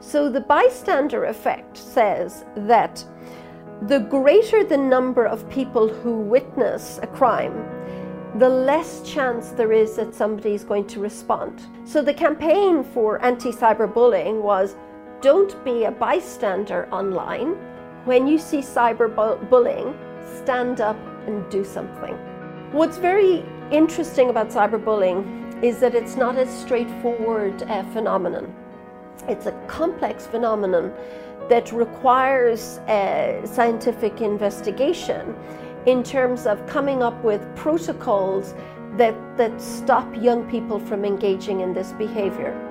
So the bystander effect says that the greater the number of people who witness a crime, the less chance there is that somebody is going to respond. So the campaign for anti cyberbullying was don't be a bystander online. When you see cyberbullying, stand up and do something. What's very interesting about cyberbullying is that it's not a straightforward uh, phenomenon. It's a complex phenomenon that requires scientific investigation in terms of coming up with protocols that, that stop young people from engaging in this behavior.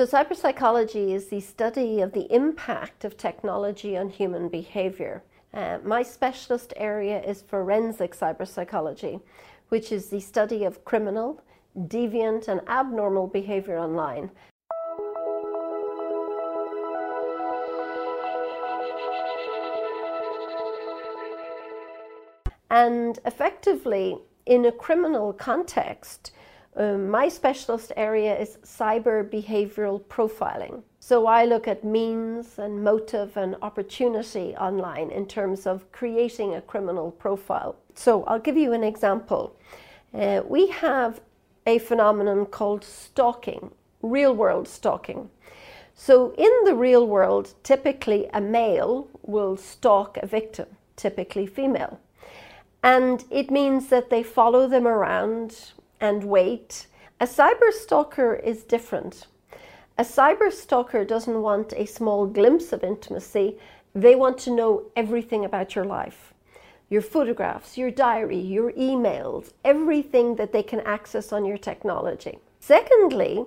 So, cyberpsychology is the study of the impact of technology on human behavior. Uh, my specialist area is forensic cyberpsychology, which is the study of criminal, deviant, and abnormal behavior online. And effectively, in a criminal context, um, my specialist area is cyber behavioral profiling. So I look at means and motive and opportunity online in terms of creating a criminal profile. So I'll give you an example. Uh, we have a phenomenon called stalking, real world stalking. So in the real world, typically a male will stalk a victim, typically female. And it means that they follow them around and wait. A cyber stalker is different. A cyber stalker doesn't want a small glimpse of intimacy, they want to know everything about your life your photographs, your diary, your emails, everything that they can access on your technology. Secondly,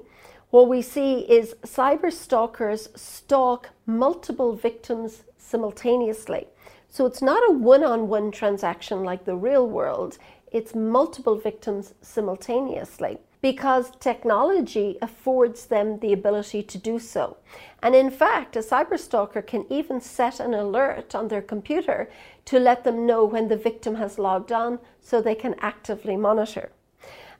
what we see is cyber stalkers stalk multiple victims simultaneously. So it's not a one on one transaction like the real world, it's multiple victims simultaneously because technology affords them the ability to do so. And in fact, a cyberstalker can even set an alert on their computer to let them know when the victim has logged on so they can actively monitor.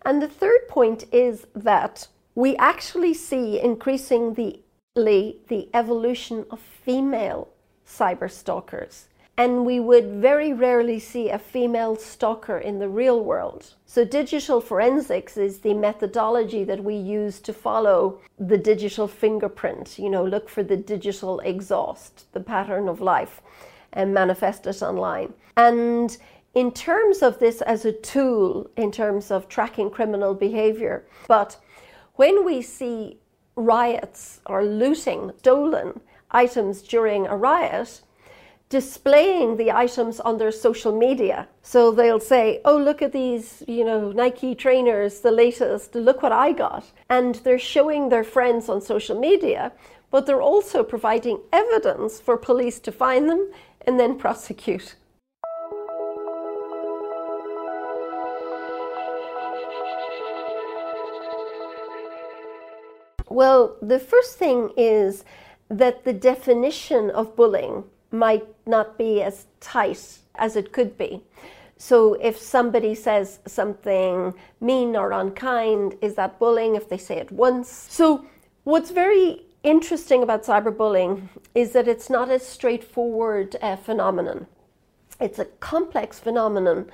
And the third point is that we actually see increasing the, the evolution of female cyberstalkers and we would very rarely see a female stalker in the real world. So, digital forensics is the methodology that we use to follow the digital fingerprint, you know, look for the digital exhaust, the pattern of life, and manifest it online. And in terms of this as a tool, in terms of tracking criminal behavior, but when we see riots or looting, stolen items during a riot, displaying the items on their social media. So they'll say, oh, look at these, you know, Nike trainers, the latest, look what I got. And they're showing their friends on social media, but they're also providing evidence for police to find them and then prosecute. Well, the first thing is that the definition of bullying might not be as tight as it could be. So if somebody says something mean or unkind, is that bullying if they say it once? So what's very interesting about cyberbullying is that it's not a straightforward uh, phenomenon. It's a complex phenomenon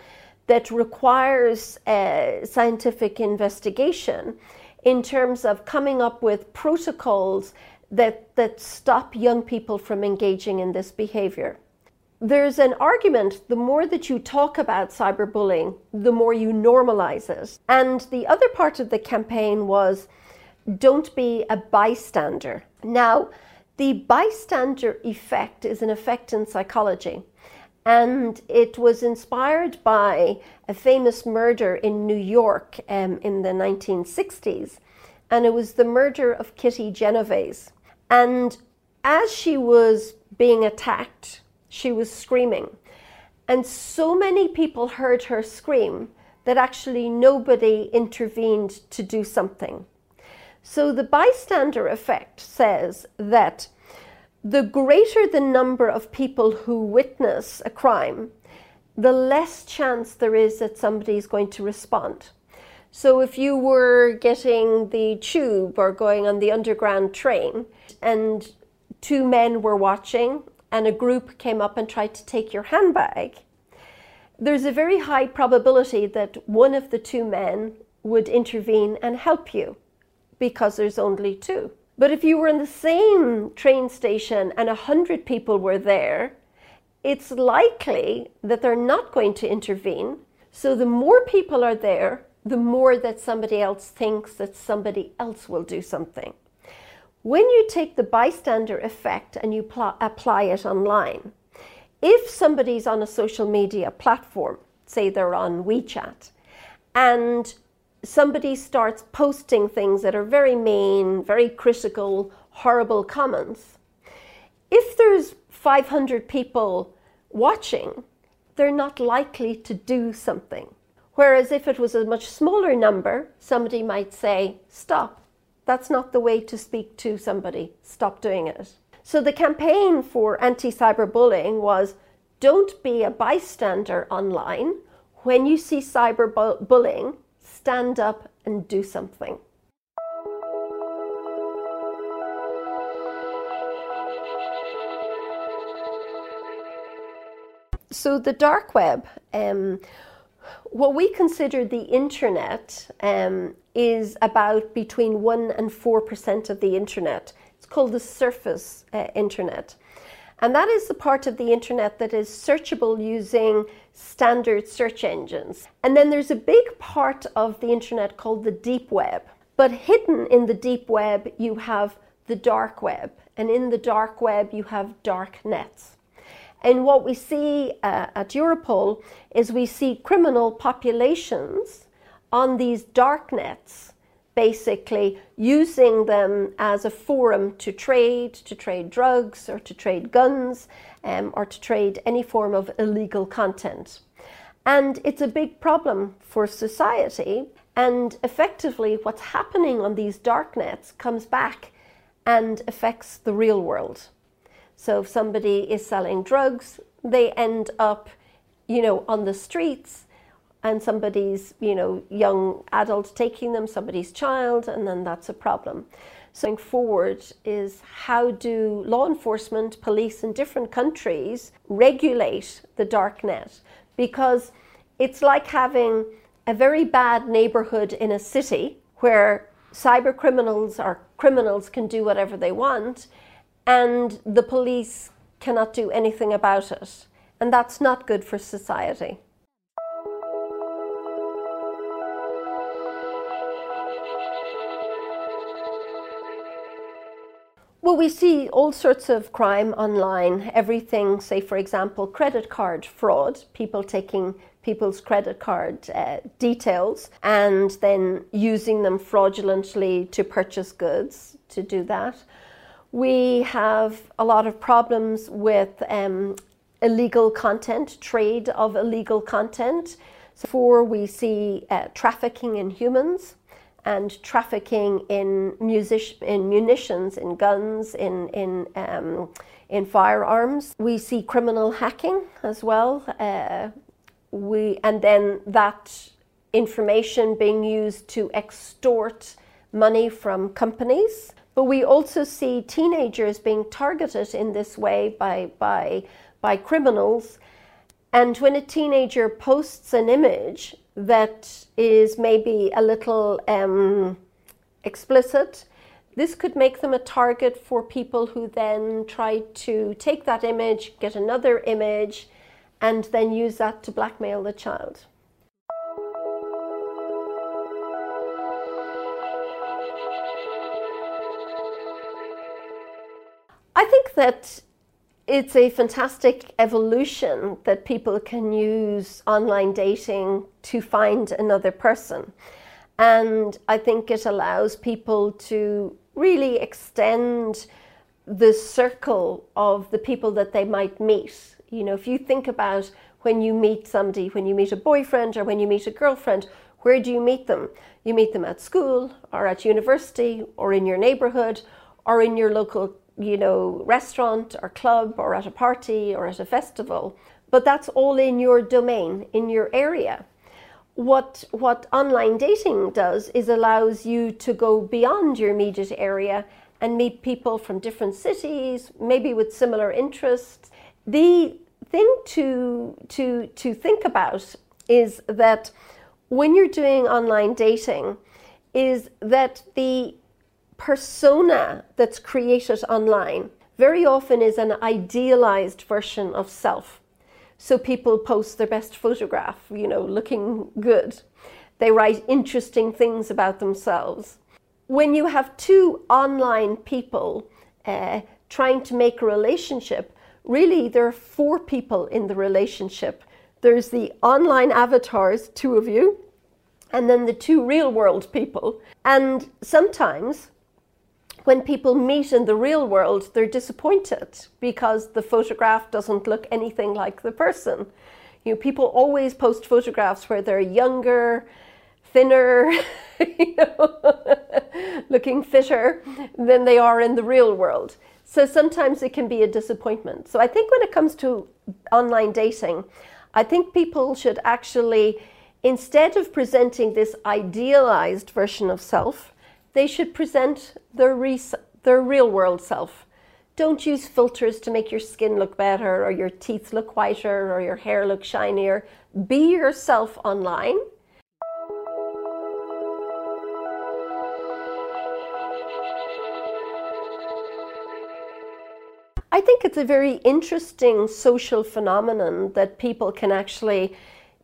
that requires uh, scientific investigation in terms of coming up with protocols that, that stop young people from engaging in this behavior. There's an argument the more that you talk about cyberbullying, the more you normalize it. And the other part of the campaign was don't be a bystander. Now, the bystander effect is an effect in psychology. And it was inspired by a famous murder in New York um, in the 1960s. And it was the murder of Kitty Genovese. And as she was being attacked, she was screaming. And so many people heard her scream that actually nobody intervened to do something. So the bystander effect says that the greater the number of people who witness a crime, the less chance there is that somebody is going to respond. So if you were getting the tube or going on the underground train and two men were watching and a group came up and tried to take your handbag, there's a very high probability that one of the two men would intervene and help you because there's only two. But if you were in the same train station and a hundred people were there, it's likely that they're not going to intervene. So the more people are there, the more that somebody else thinks that somebody else will do something. When you take the bystander effect and you pl- apply it online, if somebody's on a social media platform, say they're on WeChat, and somebody starts posting things that are very mean, very critical, horrible comments, if there's 500 people watching, they're not likely to do something. Whereas if it was a much smaller number, somebody might say, Stop, that's not the way to speak to somebody, stop doing it. So the campaign for anti cyberbullying was don't be a bystander online. When you see cyberbullying, stand up and do something. So, the dark web, um, what we consider the internet, um, is about between 1 and 4% of the internet. It's called the surface uh, internet. And that is the part of the internet that is searchable using standard search engines. And then there's a big part of the internet called the deep web. But hidden in the deep web, you have the dark web. And in the dark web, you have dark nets. And what we see uh, at Europol is we see criminal populations on these dark nets basically using them as a forum to trade, to trade drugs or to trade guns um, or to trade any form of illegal content. And it's a big problem for society. And effectively, what's happening on these dark nets comes back and affects the real world. So if somebody is selling drugs, they end up, you know, on the streets and somebody's, you know, young adult taking them, somebody's child, and then that's a problem. So going forward is how do law enforcement, police in different countries regulate the dark net? Because it's like having a very bad neighborhood in a city where cyber criminals or criminals can do whatever they want and the police cannot do anything about it. And that's not good for society. Well, we see all sorts of crime online. Everything, say, for example, credit card fraud, people taking people's credit card uh, details and then using them fraudulently to purchase goods to do that. We have a lot of problems with um, illegal content, trade of illegal content. So, for we see uh, trafficking in humans and trafficking in music, in munitions, in guns, in in um, in firearms. We see criminal hacking as well. Uh, we and then that information being used to extort money from companies. But we also see teenagers being targeted in this way by by by criminals. And when a teenager posts an image that is maybe a little um, explicit, this could make them a target for people who then try to take that image, get another image, and then use that to blackmail the child. I think that it's a fantastic evolution that people can use online dating to find another person. And I think it allows people to really extend the circle of the people that they might meet. You know, if you think about when you meet somebody, when you meet a boyfriend or when you meet a girlfriend, where do you meet them? You meet them at school or at university or in your neighborhood or in your local, you know, restaurant or club or at a party or at a festival. But that's all in your domain, in your area. What what online dating does is allows you to go beyond your immediate area and meet people from different cities, maybe with similar interests. The thing to to to think about is that when you're doing online dating is that the persona that's created online very often is an idealized version of self. So people post their best photograph, you know, looking good. They write interesting things about themselves. When you have two online people uh, trying to make a relationship, really there are four people in the relationship there's the online avatars, two of you, and then the two real world people. And sometimes when people meet in the real world, they're disappointed because the photograph doesn't look anything like the person. You know, people always post photographs where they're younger, thinner, know, looking fitter than they are in the real world. So sometimes it can be a disappointment. So I think when it comes to online dating, I think people should actually, instead of presenting this idealized version of self, they should present their, their real world self. Don't use filters to make your skin look better or your teeth look whiter or your hair look shinier. Be yourself online. I think it's a very interesting social phenomenon that people can actually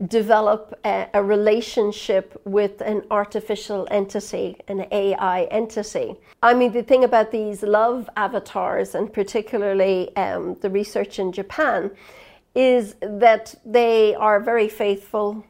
develop a, a, relationship with an artificial entity, an AI entity. I mean, the thing about these love avatars, and particularly um, the research in Japan, is that they are very faithful,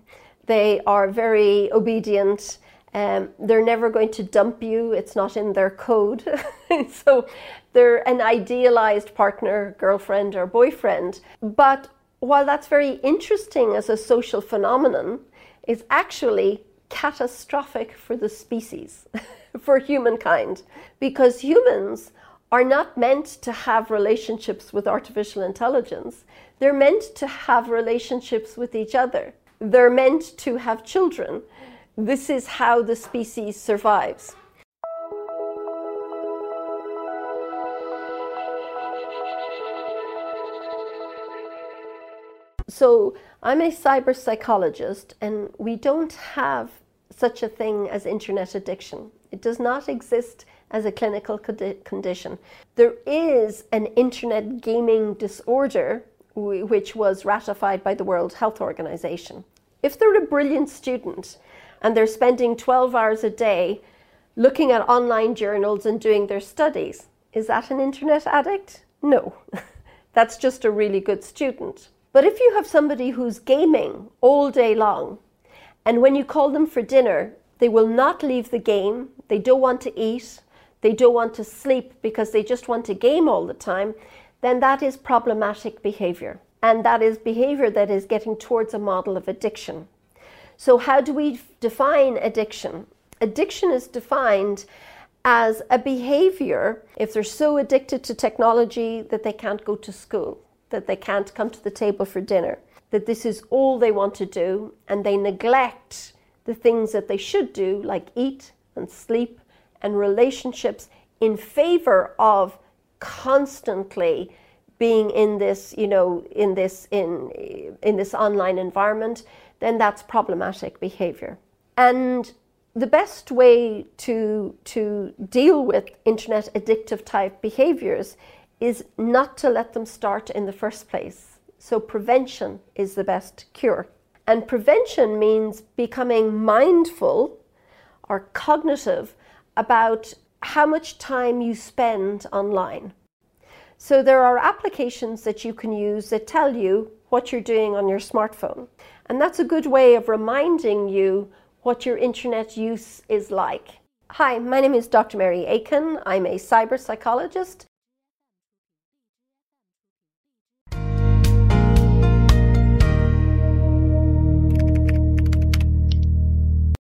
they are very obedient, um, they're never going to dump you, it's not in their code. so they're an idealized partner, girlfriend, or boyfriend. But while that's very interesting as a social phenomenon, it's actually catastrophic for the species, for humankind, because humans are not meant to have relationships with artificial intelligence. They're meant to have relationships with each other. They're meant to have children. This is how the species survives. So, I'm a cyber psychologist, and we don't have such a thing as internet addiction. It does not exist as a clinical condition. There is an internet gaming disorder which was ratified by the World Health Organization. If they're a brilliant student and they're spending 12 hours a day looking at online journals and doing their studies. Is that an internet addict? No, that's just a really good student. But if you have somebody who's gaming all day long, and when you call them for dinner, they will not leave the game, they don't want to eat, they don't want to sleep because they just want to game all the time, then that is problematic behavior. And that is behavior that is getting towards a model of addiction. So, how do we define addiction? Addiction is defined as a behavior if they're so addicted to technology that they can't go to school, that they can't come to the table for dinner, that this is all they want to do, and they neglect the things that they should do, like eat and sleep and relationships, in favor of constantly being in this, you know, in this in in this online environment then that's problematic behavior. And the best way to, to deal with internet addictive type behaviors is not to let them start in the first place. So, prevention is the best cure. And prevention means becoming mindful or cognitive about how much time you spend online. So, there are applications that you can use that tell you what you're doing on your smartphone. And that's a good way of reminding you what your internet use is like. Hi, my name is Dr. Mary Aiken. I'm a cyber psychologist